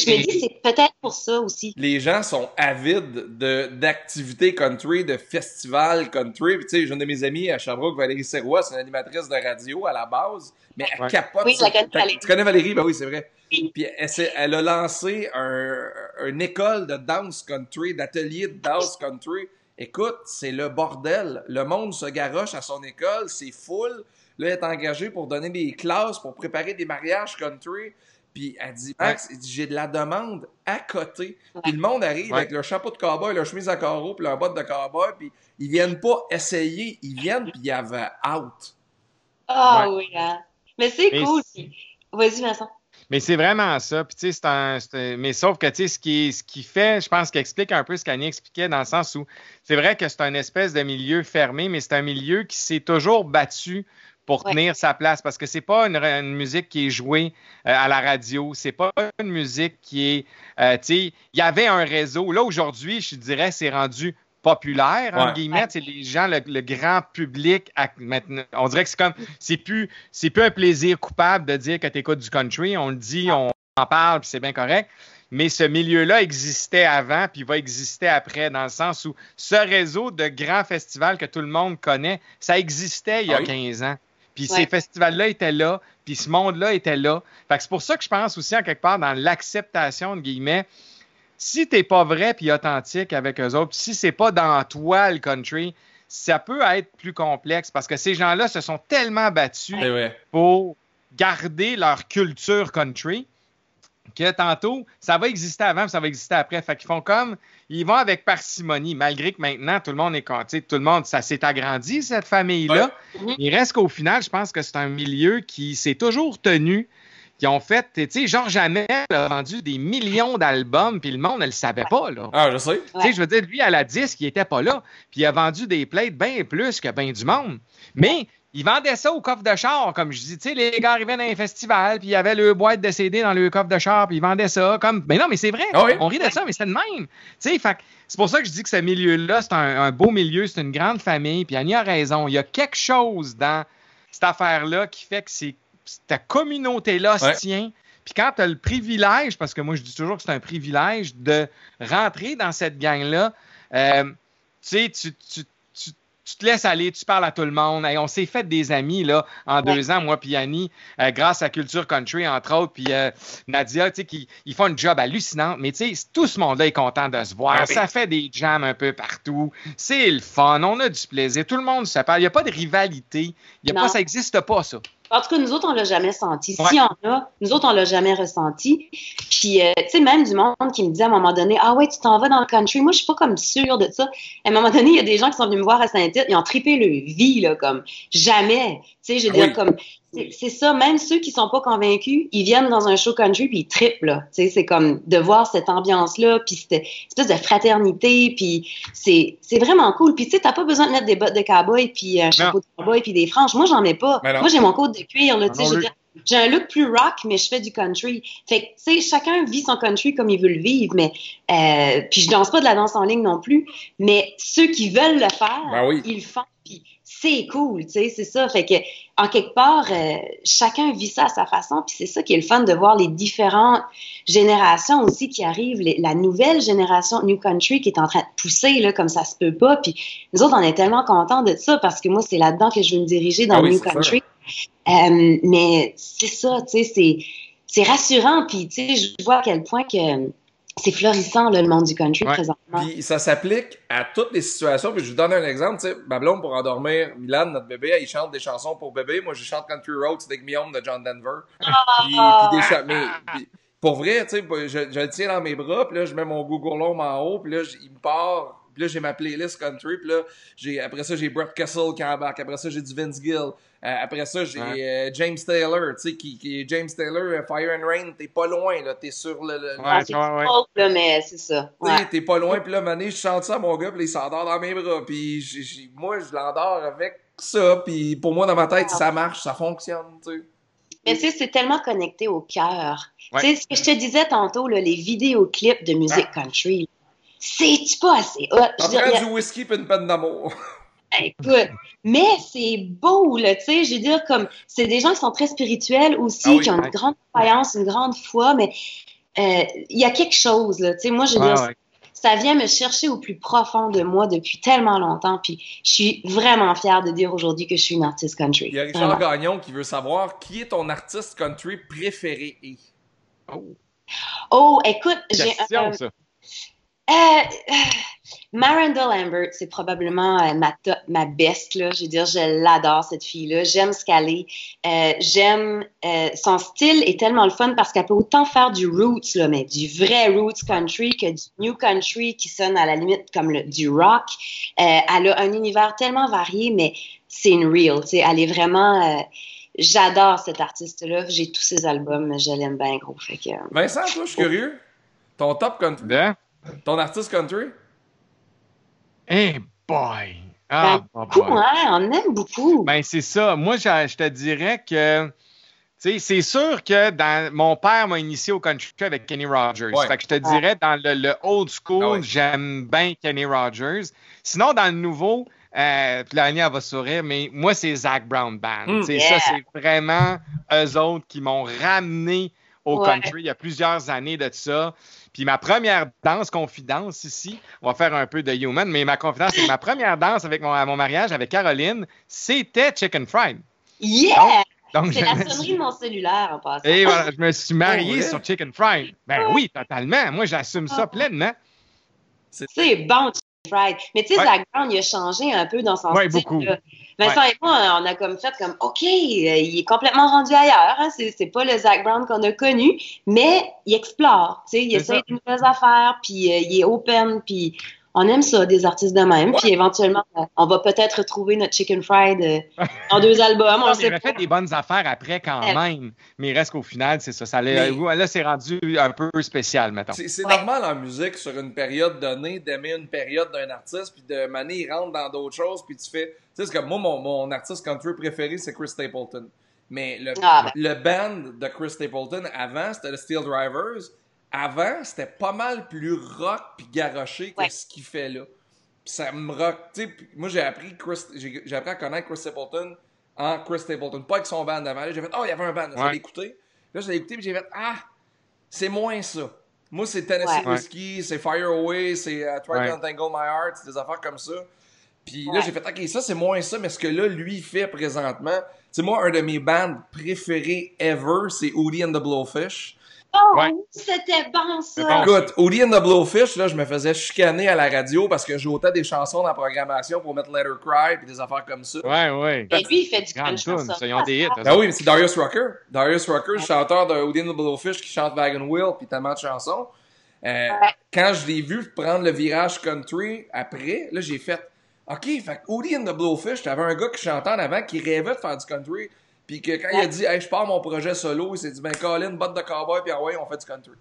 je me dis, c'est peut-être pour ça aussi. Les gens sont avides de, d'activités country, de festivals country. Puis, tu sais, une de mes amies à Sherbrooke, Valérie Serrois, c'est une animatrice de radio à la base, mais elle capote. Oui, je la connais, Valérie. Tu connais Valérie? Ben oui, c'est vrai. Puis elle, elle, a lancé un, une école de dance country, d'atelier de dance country Écoute, c'est le bordel. Le monde se garoche à son école, c'est full. Là, elle est engagée pour donner des classes, pour préparer des mariages country. Puis elle dit, Max, j'ai de la demande à côté. Puis le monde arrive avec leur chapeau de cowboy, leur chemise à carreaux, puis leur botte de cowboy, puis ils viennent pas essayer, ils viennent, puis il y avait out. Ah oui, hein. Mais c'est cool. Vas-y, Vincent. Mais c'est vraiment ça. Puis, mais sauf que, ce qui, ce qui fait, je pense, qu'il explique un peu ce qu'Annie expliquait dans le sens où c'est vrai que c'est un espèce de milieu fermé, mais c'est un milieu qui s'est toujours battu pour tenir sa place parce que c'est pas une, musique qui est jouée euh, à la radio, c'est pas une musique qui est, euh, tu sais, il y avait un réseau. Là aujourd'hui, je dirais, c'est rendu populaire, en guillemets. C'est les gens, le, grand public, maintenant, on dirait que c'est comme, c'est plus, c'est plus un plaisir coupable de dire que tu écoutes du country. On le dit, on en parle, puis c'est bien correct. Mais ce milieu-là existait avant, puis va exister après, dans le sens où ce réseau de grands festivals que tout le monde connaît, ça existait il y a 15 ans. Puis ces festivals-là étaient là, puis ce monde-là était là. Fait que c'est pour ça que je pense aussi, en quelque part, dans l'acceptation, de guillemets, si t'es pas vrai puis authentique avec eux autres, si c'est pas dans toi le country, ça peut être plus complexe parce que ces gens-là se sont tellement battus pour garder leur culture country que tantôt, ça va exister avant, ça va exister après. Fait qu'ils font comme, ils vont avec parcimonie, malgré que maintenant, tout le monde est content, tout le monde, ça s'est agrandi, cette famille-là. Il reste qu'au final, je pense que c'est un milieu qui s'est toujours tenu qui ont fait, tu sais, Georges Hamel a vendu des millions d'albums, puis le monde ne le savait pas, là. Ah, je sais. Tu sais, je veux dire, lui, à la disque, il était pas là, puis il a vendu des plates bien plus que bien du monde. Mais ils vendaient ça au coffre de char, comme je dis. Tu sais, les gars arrivaient dans un festival, puis il y avait le boîte de CD dans le coffre de char, puis ils vendaient ça. Comme... Mais non, mais c'est vrai. Ah On rit de ça, mais c'est de même. Tu sais, c'est pour ça que je dis que ce milieu-là, c'est un, beau milieu, c'est une grande famille, puis Annie a raison. Il y a quelque chose dans cette affaire-là qui fait que c'est ta communauté-là se tient. Puis quand tu as le privilège, parce que moi je dis toujours que c'est un privilège de rentrer dans cette gang-là, euh, tu sais, tu tu te laisses aller, tu parles à tout le monde. on s'est fait des amis là, en deux ans, moi puis Annie, euh, grâce à Culture Country, entre autres, puis euh, Nadia, tu sais, qui ils font un job hallucinant. Mais tu sais, tout ce monde-là est content de se voir. Ah ça fait des jams un peu partout. C'est le fun, on a du plaisir. Tout le monde se parle. Il n'y a pas de rivalité. Y a pas, ça n'existe pas, ça. En tout cas, nous autres, on l'a jamais senti. Si on a, nous autres, on l'a jamais ressenti. Puis, euh, tu sais, même du monde qui me dit à un moment donné, ah ouais, tu t'en vas dans le country. Moi, je suis pas comme sûre de ça. À un moment donné, il y a des gens qui sont venus me voir à Saint-Tite, ils ont tripé leur vie, là, comme jamais. Tu sais, je veux dire, comme, c'est ça, même ceux qui sont pas convaincus, ils viennent dans un show country puis ils trippent, là. Tu sais, c'est comme de voir cette ambiance-là, puis cette espèce de fraternité, puis c'est vraiment cool. Puis tu sais, t'as pas besoin de mettre des bottes de cowboy puis un chapeau de cowboy puis des franges. Moi, j'en mets pas. Moi, j'ai mon code de cuir, là, j'ai un look plus rock, mais je fais du country. Fait que, tu sais, chacun vit son country comme il veut le vivre, mais euh, puis je danse pas de la danse en ligne non plus, mais ceux qui veulent le faire, ben ils le font, puis c'est cool, tu sais, c'est ça. Fait que, en quelque part, euh, chacun vit ça à sa façon, puis c'est ça qui est le fun de voir les différentes générations aussi qui arrivent, la nouvelle génération New Country qui est en train de pousser, là, comme ça se peut pas. Puis nous autres, on est tellement contents de ça parce que moi, c'est là-dedans que je veux me diriger dans ah New Country. Euh, mais c'est ça, tu sais, c'est rassurant, puis tu sais, je vois à quel point que c'est florissant, le monde du country présentement. Puis ça s'applique à toutes les situations. Puis je vous donne un exemple. Tu sais, ma pour endormir Milan, notre bébé, il chante des chansons pour bébé. Moi, je chante Country Roads avec Guillaume de John Denver. Ah! Puis, des mais, pour vrai, tu sais, je, je, le tiens dans mes bras. Puis là, je mets mon Home en haut. Puis là, il me part puis là, j'ai ma playlist country. Puis là, j'ai, après ça, j'ai Brett Kessel qui embarque. Après ça, j'ai du Vince Gill. Euh, après ça, j'ai euh, James Taylor, tu sais, qui, qui James Taylor, euh, Fire and Rain, t'es pas loin, là. T'es sur le. le ouais, ouais, mais c'est ça. T'es pas loin. Puis là, mané, je chante ça à mon gars, puis il s'endort dans mes bras. Puis moi, je l'endors avec ça. Puis pour moi, dans ma tête, ça marche, ça fonctionne, tu sais. Mais tu sais, c'est tellement connecté au cœur. Tu sais, ce que je te disais tantôt, là, les vidéoclips de musique country, c'est-tu pas assez hot? Après du whisky et une peine d'amour. [LAUGHS] Écoute, mais c'est beau, là, tu sais, je veux dire, comme, c'est des gens qui sont très spirituels aussi, ah qui ont une grande croyance, une grande foi, mais euh, il y a quelque chose, là, tu sais, moi, je veux dire, ça vient me chercher au plus profond de moi depuis tellement longtemps, puis je suis vraiment fière de dire aujourd'hui que je suis une artiste country. Il y a Richard Gagnon qui veut savoir qui est ton artiste country préféré. Oh. Oh, écoute, j'ai un... Euh, euh, Maranda Lambert, c'est probablement euh, ma top, ma best, là. Je veux dire, je l'adore, cette fille-là. J'aime ce qu'elle est. Euh, j'aime son style est tellement le fun parce qu'elle peut autant faire du roots, là, mais du vrai roots country que du new country qui sonne à la limite comme le, du rock. elle a un univers tellement varié, mais c'est une real. Tu sais, elle est vraiment. J'adore cette artiste-là. J'ai tous ses albums, je l'aime bien gros. Fait que, Vincent, toi, je suis curieux. Ton top country. Ton artiste country? Hey boy! Ah, ben, beaucoup, hein? On aime beaucoup. Ben, c'est ça. Moi, je, te dirais que. C'est sûr que dans, mon père m'a initié au country avec Kenny Rogers. Fait que je te dirais, dans le, old school, ah j'aime bien Kenny Rogers. Sinon, dans le nouveau, euh, puis l'année, elle va sourire, mais moi, c'est Zach Brown Band. Hmm. Ça, c'est vraiment eux autres qui m'ont ramené au country il y a plusieurs années de ça. Puis ma première danse confidence ici, on va faire un peu de human, mais ma confidence, c'est ma première danse avec mon, à mon mariage avec Caroline, c'était Chicken Fried. Yeah! c'est la sonnerie de mon cellulaire en passant. Et voilà, je me suis marié sur Chicken Fried. Ben oui, totalement. Moi, j'assume ça ah. pleinement. C'est bon, Mais tu sais, Zach Brown, il a changé un peu dans son ouais, style. beaucoup. Vincent et moi, on a comme fait comme, OK, il est complètement rendu ailleurs. Hein? C'est, pas le Zach Brown qu'on a connu, mais il explore. Tu sais, il essaie de nouvelles affaires, puis euh, il est open, puis on aime ça, des artistes de même. Puis éventuellement, euh, on va peut-être retrouver notre Chicken Fried euh, [LAUGHS] en deux albums. On il a fait des bonnes affaires après quand même. Mais il reste qu'au final, c'est ça. ça là, c'est rendu un peu spécial, mettons. C'est normal en musique, sur une période donnée, d'aimer une période d'un artiste, puis de manier, il rentre dans d'autres choses, puis tu fais. Tu sais, c'est comme moi, mon, mon artiste country préféré, c'est Chris Stapleton. Mais le, ah, ben. le band de Chris Stapleton avant, c'était le Steel Drivers avant, c'était pas mal plus rock puis garoché que ce qu'il fait là. Pis ça me rock. moi, j'ai appris, j'ai appris à connaître Chris Stapleton en Chris Stapleton. Pas avec son band d'avant. J'ai fait, oh, il y avait un band. Ouais. J'ai écouté. Là, j'ai écouté puis j'ai fait, ah, c'est moins ça. Moi, c'est Tennessee Whiskey, c'est Fire Away, c'est uh, Try to Untangle My Heart, c'est des affaires comme ça. Puis là, j'ai fait, OK, ça, c'est moins ça, mais ce que là, lui, fait présentement, c'est moi, un de mes bands préférés ever, c'est Woody and the Blowfish. Oh, c'était bon ça! Écoute, Oldie and the Blowfish, là, je me faisais chicaner à la radio parce que j'ôtais des chansons dans la programmation pour mettre Let Her Cry et des affaires comme ça. Ouais, ouais. Et lui, il fait du country. Ça, ils ont des hits. Ben oui, mais c'est Darius Rucker. Darius Rucker, le chanteur de Oldie and the Blowfish qui chante Wagon Wheel puis tellement de chansons. Euh, quand je l'ai vu prendre le virage country après, là, j'ai fait OK, fait and the Blowfish, t'avais un gars qui chantait en avant qui rêvait de faire du country. Puis que quand il a dit, hey, je pars mon projet solo, il s'est dit, ben, Colin, botte de cowboy, puis ah ouais, on fait du country.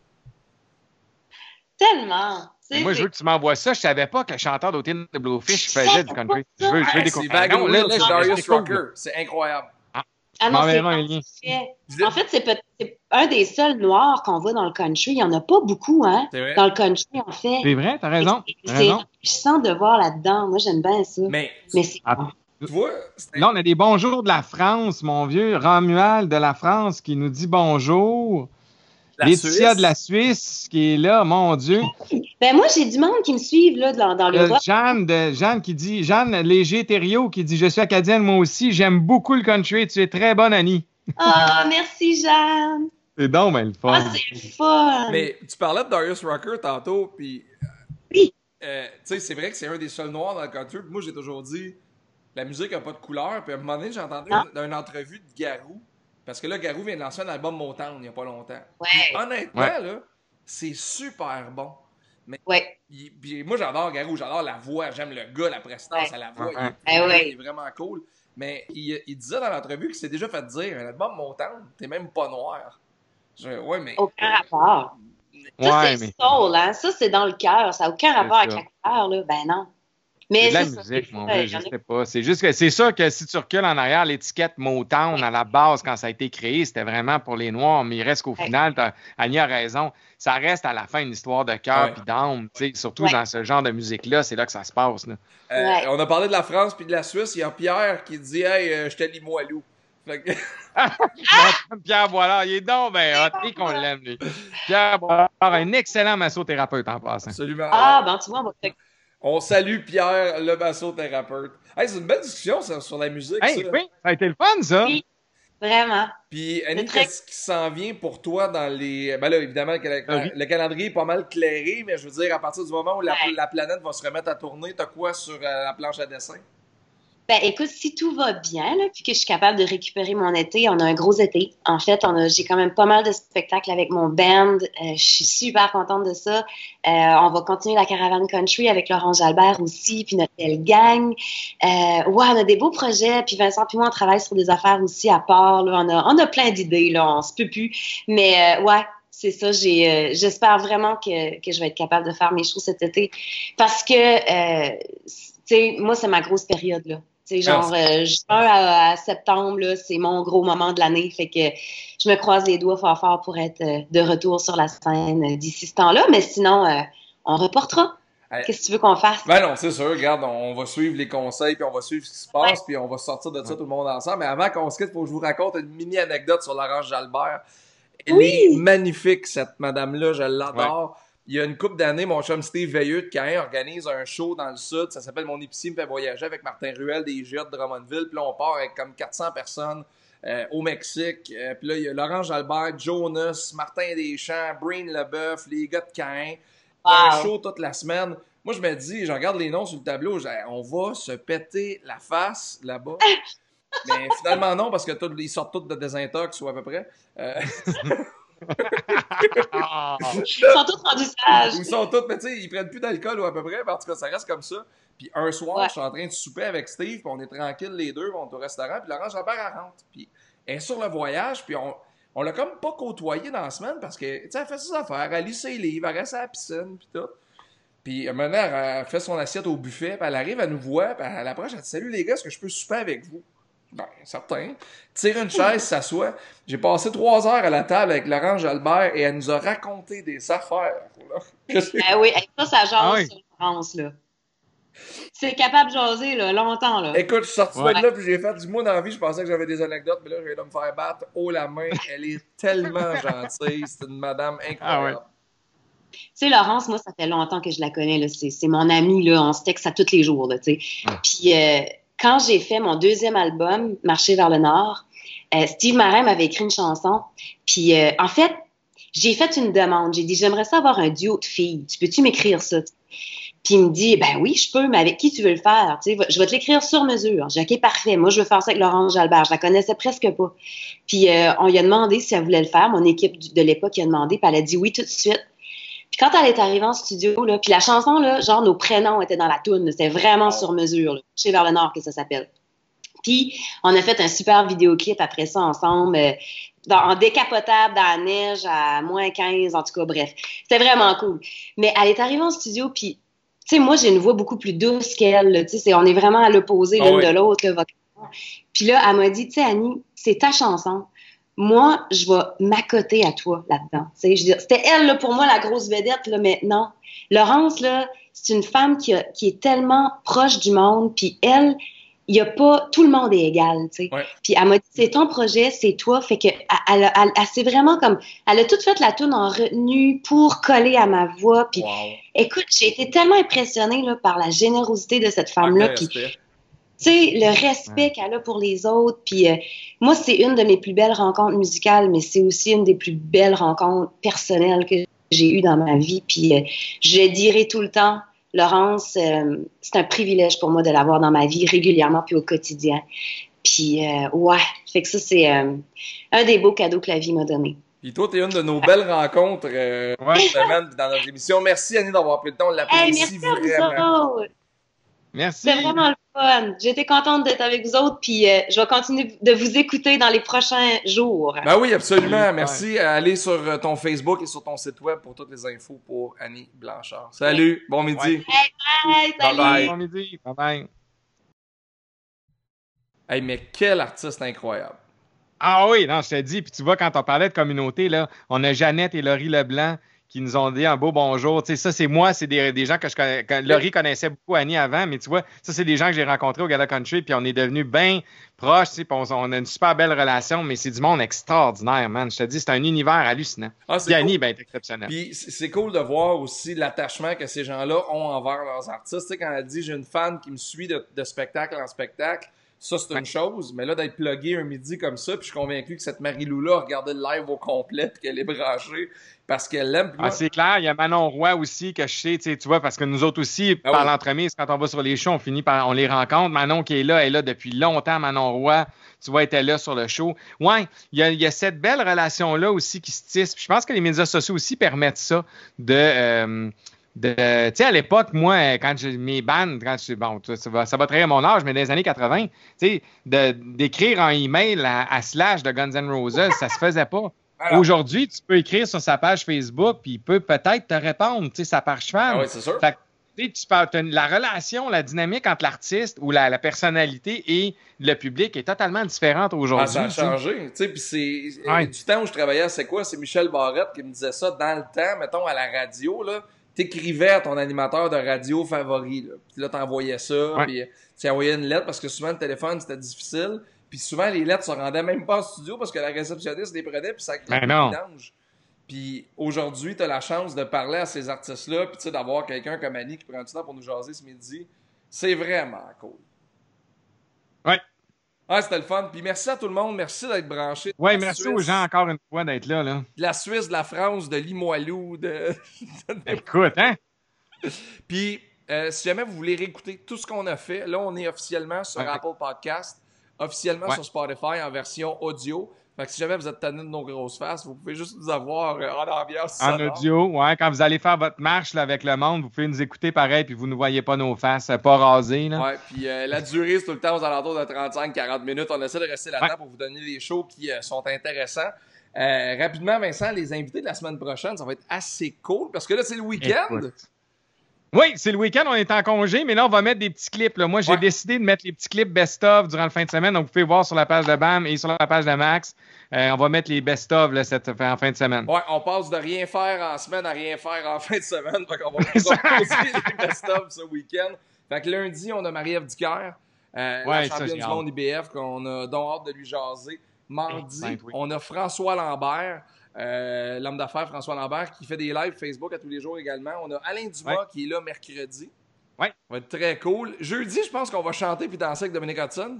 Tellement. Moi, je veux que tu m'envoies ça. Je savais pas que le chanteur d'Otin de Bluefish faisait du country. Je veux, je veux découvrir. Non, là, là, Darius Rucker. C'est incroyable. Ah, ah non, c'est En fait, c'est un des seuls noirs qu'on voit dans le country. Il n'y en a pas beaucoup, hein, dans le country, en fait. C'est vrai, t'as raison. C'est puissant de voir là-dedans. Moi, j'aime bien ça. Mais, Mais c'est ah. Là, on a des bonjours de la France, mon vieux. Romuald de la France qui nous dit bonjour. Laetitia de la Suisse qui est là, mon Dieu. [LAUGHS] Ben moi, j'ai du monde qui me suivent là, dans, dans le Jeanne, de, Jeanne qui dit, Jeanne Léger-Thériault qui dit Je suis acadienne, moi aussi, j'aime beaucoup le country, tu es très bonne, Annie. Ah, merci, Jeanne. C'est donc mais le fun. Ah, c'est fun. Mais tu parlais de Darius Rucker tantôt, puis. Oui. Euh, tu sais, c'est vrai que c'est un des seuls noirs dans le country, moi, j'ai toujours dit la musique n'a pas de couleur. Puis à un moment donné, j'ai entendu dans une entrevue de Garou, parce que là, Garou vient de lancer un album Motown il n'y a pas longtemps. Ouais. honnêtement, là, c'est super bon. Mais, ouais. puis moi, j'adore Garou, j'adore la voix, j'aime le gars, la prestance à la voix. Eh il, est, vraiment cool. Mais il, il disait dans l'entrevue qu'il s'est déjà fait dire un album Motown, t'es même pas noir. Je, ouais, mais. Aucun rapport. Ça, ouais, c'est soul, hein? Ça, c'est dans le cœur. Ça n'a aucun rapport avec la couleur, là. Ben non. Mais c'est de la musique, mon Dieu, je sais pas. C'est juste que c'est sûr que si tu recules en arrière, l'étiquette Motown à la base, quand ça a été créé, c'était vraiment pour les Noirs, mais il reste qu'au final, Annie a raison, ça reste à la fin une histoire de cœur et d'âme, surtout dans ce genre de musique-là, c'est là que ça se passe. Euh, on a parlé de la France puis de la Suisse, il y a Pierre qui dit Hey, euh, je te lis Moilou. [LAUGHS] Pierre Boilard, il est donc ben hot, qu'on l'aime, lui. Pierre Boilard, un excellent massothérapeute en passant. Absolument. Ah, ben tu vois, on va on salue Pierre, le massothérapeute. Hey, c'est une belle discussion sur la musique. Hey, Oui, ça a été le fun, ça. Oui, vraiment. Puis, Annie, qu'est-ce qui s'en vient pour toi dans les. Ben là, évidemment, le, calendrier est pas mal clairé, mais je veux dire, à partir du moment où la, la planète va se remettre à tourner, t'as quoi sur euh, la planche à dessin? Ben, écoute, si tout va bien, là, puis que je suis capable de récupérer mon été, on a un gros été. En fait, on a, j'ai quand même pas mal de spectacles avec mon band. Euh, je suis super contente de ça. Euh, on va continuer la caravane country avec Laurent Jalbert aussi, puis notre belle gang. Euh, ouais, on a des beaux projets. Puis Vincent, puis moi, on travaille sur des affaires aussi à part. Là. On a, on a plein d'idées. Là, on se peut plus. Mais euh, ouais, c'est ça. J'ai, j'espère vraiment que, que je vais être capable de faire mes choses cet été, parce que, tu sais, moi, c'est ma grosse période là. C'est genre euh, juin à, septembre, c'est mon gros moment de l'année. Fait que je me croise les doigts fort fort pour être euh, de retour sur la scène euh, d'ici ce temps-là. Mais sinon, on reportera. Qu'est-ce que tu veux qu'on fasse? Ben non, c'est sûr. Regarde, on va suivre les conseils, puis on va suivre ce qui se passe, puis on va sortir de ça tout le monde ensemble. Mais avant qu'on se quitte, il faut que je vous raconte une mini anecdote sur Laurence Jalbert. Elle est magnifique, cette madame-là. Je l'adore il y a une couple d'années, mon chum Steve Veilleux de Caen organise un show dans le sud. Ça s'appelle Mon épicier me fait voyager avec Martin Ruel des IGA de Drummondville. Puis là, on part avec comme 400 personnes euh, au Mexique. Euh, puis là, il y a Laurent Jalbert, Jonas, Martin Deschamps, Breen Leboeuf, les gars de Caen. Un show toute la semaine. Moi, je me dis, je regarde les noms sur le tableau, on va se péter la face là-bas. [LAUGHS] Mais finalement, non, parce que ils sortent tous de désintox ou à peu près. Euh, [LAUGHS] ils sont tous rendus sages. Ils sont tous, mais tu sais, ils prennent plus d'alcool ou à peu près, mais en tout cas, ça reste comme ça. Puis un soir, je suis en train de souper avec Steve, puis on est tranquille les deux, on est au restaurant, puis Laurent Jalbert, elle rentre. Puis elle est sur le voyage, puis on, on l'a comme pas côtoyé dans la semaine parce que, tu sais, elle fait ses affaires, elle lit ses livres, elle reste à la piscine, puis tout. Puis maintenant, elle fait son assiette au buffet, puis elle arrive, elle nous voit, puis elle approche, elle dit Salut les gars, est-ce que je peux souper avec vous Ben, certain. Tire une chaise, s'assoit. J'ai passé trois heures à la table avec Laurent Albert et elle nous a raconté des affaires. Ben oui, ça, ça jase ah sur France, là. C'est capable de jaser là, longtemps. Là. Écoute, je suis sorti de là puis j'ai fait du mois dans la vie. Je pensais que j'avais des anecdotes, mais là, je vais me faire battre haut la main. Elle est tellement [LAUGHS] gentille. C'est une madame incroyable. Ah tu sais, Laurence, moi, ça fait longtemps que je la connais. C'est mon amie. Là. On se texte à tous les jours. Là, Puis euh, quand j'ai fait mon deuxième album, Marcher vers le Nord, euh, Steve Marin m'avait écrit une chanson. Puis euh, en fait, j'ai fait une demande. J'ai dit, j'aimerais ça avoir un duo de filles. Tu peux-tu m'écrire ça? Puis il me dit, ben oui, je peux, mais avec qui tu veux le faire? Tu sais, je vais te l'écrire sur mesure. J'ai dit, OK, parfait. Moi, je veux faire ça avec Laurence Jalbert. Je la connaissais presque pas. Puis euh, on lui a demandé si elle voulait le faire. Mon équipe de l'époque a demandé, puis elle a dit oui tout de suite. Puis quand elle est arrivée en studio, là, puis la chanson, là, genre nos prénoms étaient dans la toune. C'était vraiment sur mesure. Chez Vers le Nord que ça s'appelle. Puis on a fait un super vidéoclip après ça ensemble. Euh, en décapotable dans la neige à moins 15, en tout cas, bref. C'était vraiment cool. Mais elle est arrivée en studio, puis tu sais, moi, j'ai une voix beaucoup plus douce qu'elle. Tu sais, on est vraiment à l'opposé ah l'une de l'autre. Puis là, elle m'a dit, tu sais, Annie, c'est ta chanson. Moi, je vais m'accoter à toi là-dedans. C'était elle, là, pour moi, la grosse vedette, là, mais non. Laurence, là, c'est une femme qui, qui est tellement proche du monde, puis elle, il y a pas tout le monde est égal, tu sais. Puis elle m'a dit c'est ton projet, c'est toi, fait que elle, elle, elle, vraiment comme elle a tout fait la tune en retenue pour coller à ma voix. Puis écoute, j'ai été tellement impressionnée là, par la générosité de cette femme là, puis tu sais le respect qu'elle a pour les autres. Puis euh, moi c'est une de mes plus belles rencontres musicales, mais c'est aussi une des plus belles rencontres personnelles que j'ai eues dans ma vie. Puis euh, je dirai tout le temps Laurence, euh, c'est un privilège pour moi de l'avoir dans ma vie régulièrement puis au quotidien. Puis, euh, ouais, fait que ça, c'est euh, un des beaux cadeaux que la vie m'a donné. Puis toi, t'es une de nos belles rencontres semaine dans notre émission. Merci, Annie, d'avoir pris le temps. On l'apprécie vraiment. Merci. C'est vraiment le fun. J'étais contente d'être avec vous autres, puis euh, je vais continuer de vous écouter dans les prochains jours. Ben oui, absolument. Merci. Allez sur euh, ton Facebook et sur ton site web pour toutes les infos pour Annie Blanchard. Salut, bon midi. Hey, bye, salut. Bon midi, bye bye. Hey, mais quel artiste incroyable. Ah oui, non, je te dis, puis tu vois, quand on parlait de communauté, là, on a Jeannette et Laurie Leblanc qui nous ont dit un beau bonjour. Tu sais, ça, c'est moi, c'est des, des, gens que je connais. Laurie connaissait beaucoup Annie avant, mais tu vois, ça, c'est des gens que j'ai rencontrés au Gala Country, puis on est devenus bien proches, tu sais, on, on, a une super belle relation, mais c'est du monde extraordinaire, man. Je te dis, c'est un univers hallucinant. Ah, puis Annie, ben, est exceptionnel. Puis c'est cool de voir aussi l'attachement que ces gens-là ont envers leurs artistes. Tu sais, quand elle dit, j'ai une fan qui me suit de, spectacle en spectacle, ça, c'est une chose, mais là, d'être plugué un midi comme ça, puis je suis convaincu que cette Marie-Lou-là a regardé le live au complet, puis qu'elle est branchée, parce qu'elle l'aime. Ah, c'est clair, il y a Manon Roy aussi que je sais, tu vois, parce que nous autres aussi, ah par l'entremise, quand on va sur les shows, on finit par, on les rencontre. Manon qui est là, elle est là depuis longtemps, Manon Roy, tu vois, était là sur le show. Ouais, il y a, cette belle relation-là aussi qui se tisse. je pense que les médias sociaux aussi permettent ça de... Euh, tu sais, à l'époque, moi, quand j'ai mes bandes, quand je, bon, ça va, ça va trahir mon âge, mais dans les années 80, tu sais, d'écrire un email à, à, Slash de Guns N' Roses, ça se faisait pas. Aujourd'hui, tu peux écrire sur sa page Facebook, puis il peut peut-être te répondre, tu sais, sa page fan. Ah oui, c'est sûr. tu parles, la relation, la dynamique entre l'artiste ou la, personnalité et le public est totalement différente aujourd'hui. Ah, ça a changé. Tu sais, puis c'est du temps où je travaillais, c'est quoi? C'est Michel Barrette qui me disait ça dans le temps, mettons, à la radio, là. T'écrivais à ton animateur de radio favori, là. Puis là, t'envoyais ça, puis tu envoyais une lettre parce que souvent, le téléphone, c'était difficile. Puis souvent, les lettres se rendaient même pas en studio parce que la réceptionniste les prenait puis ça crée un mélange. Puis aujourd'hui, tu as la chance de parler à ces artistes-là puis d'avoir quelqu'un comme Annie qui prend du temps pour nous jaser ce midi. C'est vraiment cool. Ouais. Ah, c'était le fun. Puis merci à tout le monde. Merci d'être branché. Ouais, merci aux gens encore une fois d'être là, là. De la Suisse, de la France, de Limoilou, [LAUGHS] de. Écoute, hein? Puis, euh, si jamais vous voulez réécouter tout ce qu'on a fait, là, on est officiellement sur Apple Podcast. officiellement sur Spotify en version audio. Fait que si jamais vous êtes tanné de nos grosses faces, vous pouvez juste nous avoir euh, en ambiance. En audio, ouais. Quand vous allez faire votre marche là, avec le monde, vous pouvez nous écouter pareil, puis vous ne voyez pas nos faces, euh, pas rasées. Là. Ouais, puis euh, la durée, c'est tout le temps aux alentours de 35-40 minutes. On essaie de rester là-dedans pour vous donner des shows qui sont intéressants. rapidement, Vincent, les invités de la semaine prochaine, ça va être assez cool parce que là, c'est le week-end. Oui, c'est le week-end, on est en congé, mais là, on va mettre des petits clips. Là. Moi, j'ai décidé de mettre les petits clips best-of durant la fin de semaine. Donc, vous pouvez voir sur la page de BAM et sur la page de Max. Euh, on va mettre les best-of cette, en fin de semaine. Ouais, on passe de rien faire en semaine à rien faire en fin de semaine. Qu'on va [LAUGHS] proposer les best-of ce week-end. Fait que lundi, on a Marie-Ève Ducaire, euh, la championne du monde IBF, qu'on a donc hâte de lui jaser. Mardi, on a François Lambert. Euh, l'homme d'affaires François Lambert qui fait des lives Facebook à tous les jours également. On a Alain Dumas qui est là mercredi. Ouais. Ça va être très cool. Jeudi, je pense qu'on va chanter puis danser avec Dominique Hudson.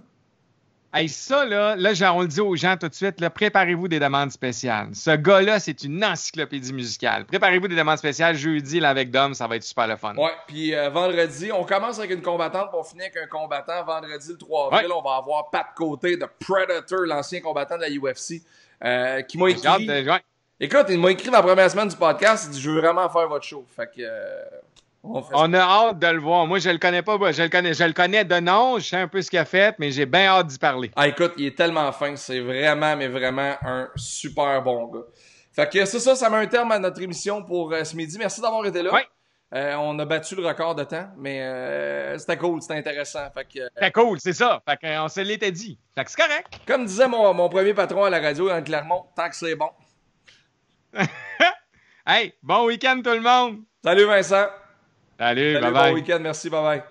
Hey, ça, là, là, on le dit aux gens tout de suite, préparez-vous des demandes spéciales. Ce gars-là, c'est une encyclopédie musicale. Préparez-vous des demandes spéciales jeudi là, avec Dom, ça va être super le fun. Ouais, puis euh, vendredi, on commence avec une combattante, pour finir avec un combattant. Vendredi, le 3 avril, on va avoir Pat Côté de Predator, l'ancien combattant de la UFC. Euh, qui m'a écrit. Écoute, il m'a écrit dans la première semaine du podcast, il dit Je veux vraiment faire votre show. Fait que. Euh, on, a hâte de le voir. Moi, je le connais pas. Je le connais, je le connais de nom. Je sais un peu ce qu'il a fait, mais j'ai bien hâte d'y parler. Ah, écoute, il est tellement fin. C'est vraiment, mais vraiment un super bon gars. Fait que c'est ça, ça met un terme à notre émission pour ce midi. Merci d'avoir été là. on a battu le record de temps, mais c'était cool, c'était intéressant. C'était cool, c'est ça. Fait qu'on se l'était dit. Fait que c'est correct. Comme disait mon, mon, premier patron à la radio, dans Clermont, tant que c'est bon. [LAUGHS] hey, bon week-end tout le monde! Salut Vincent! Salut, bye bye. Bon week-end, merci, bye bye.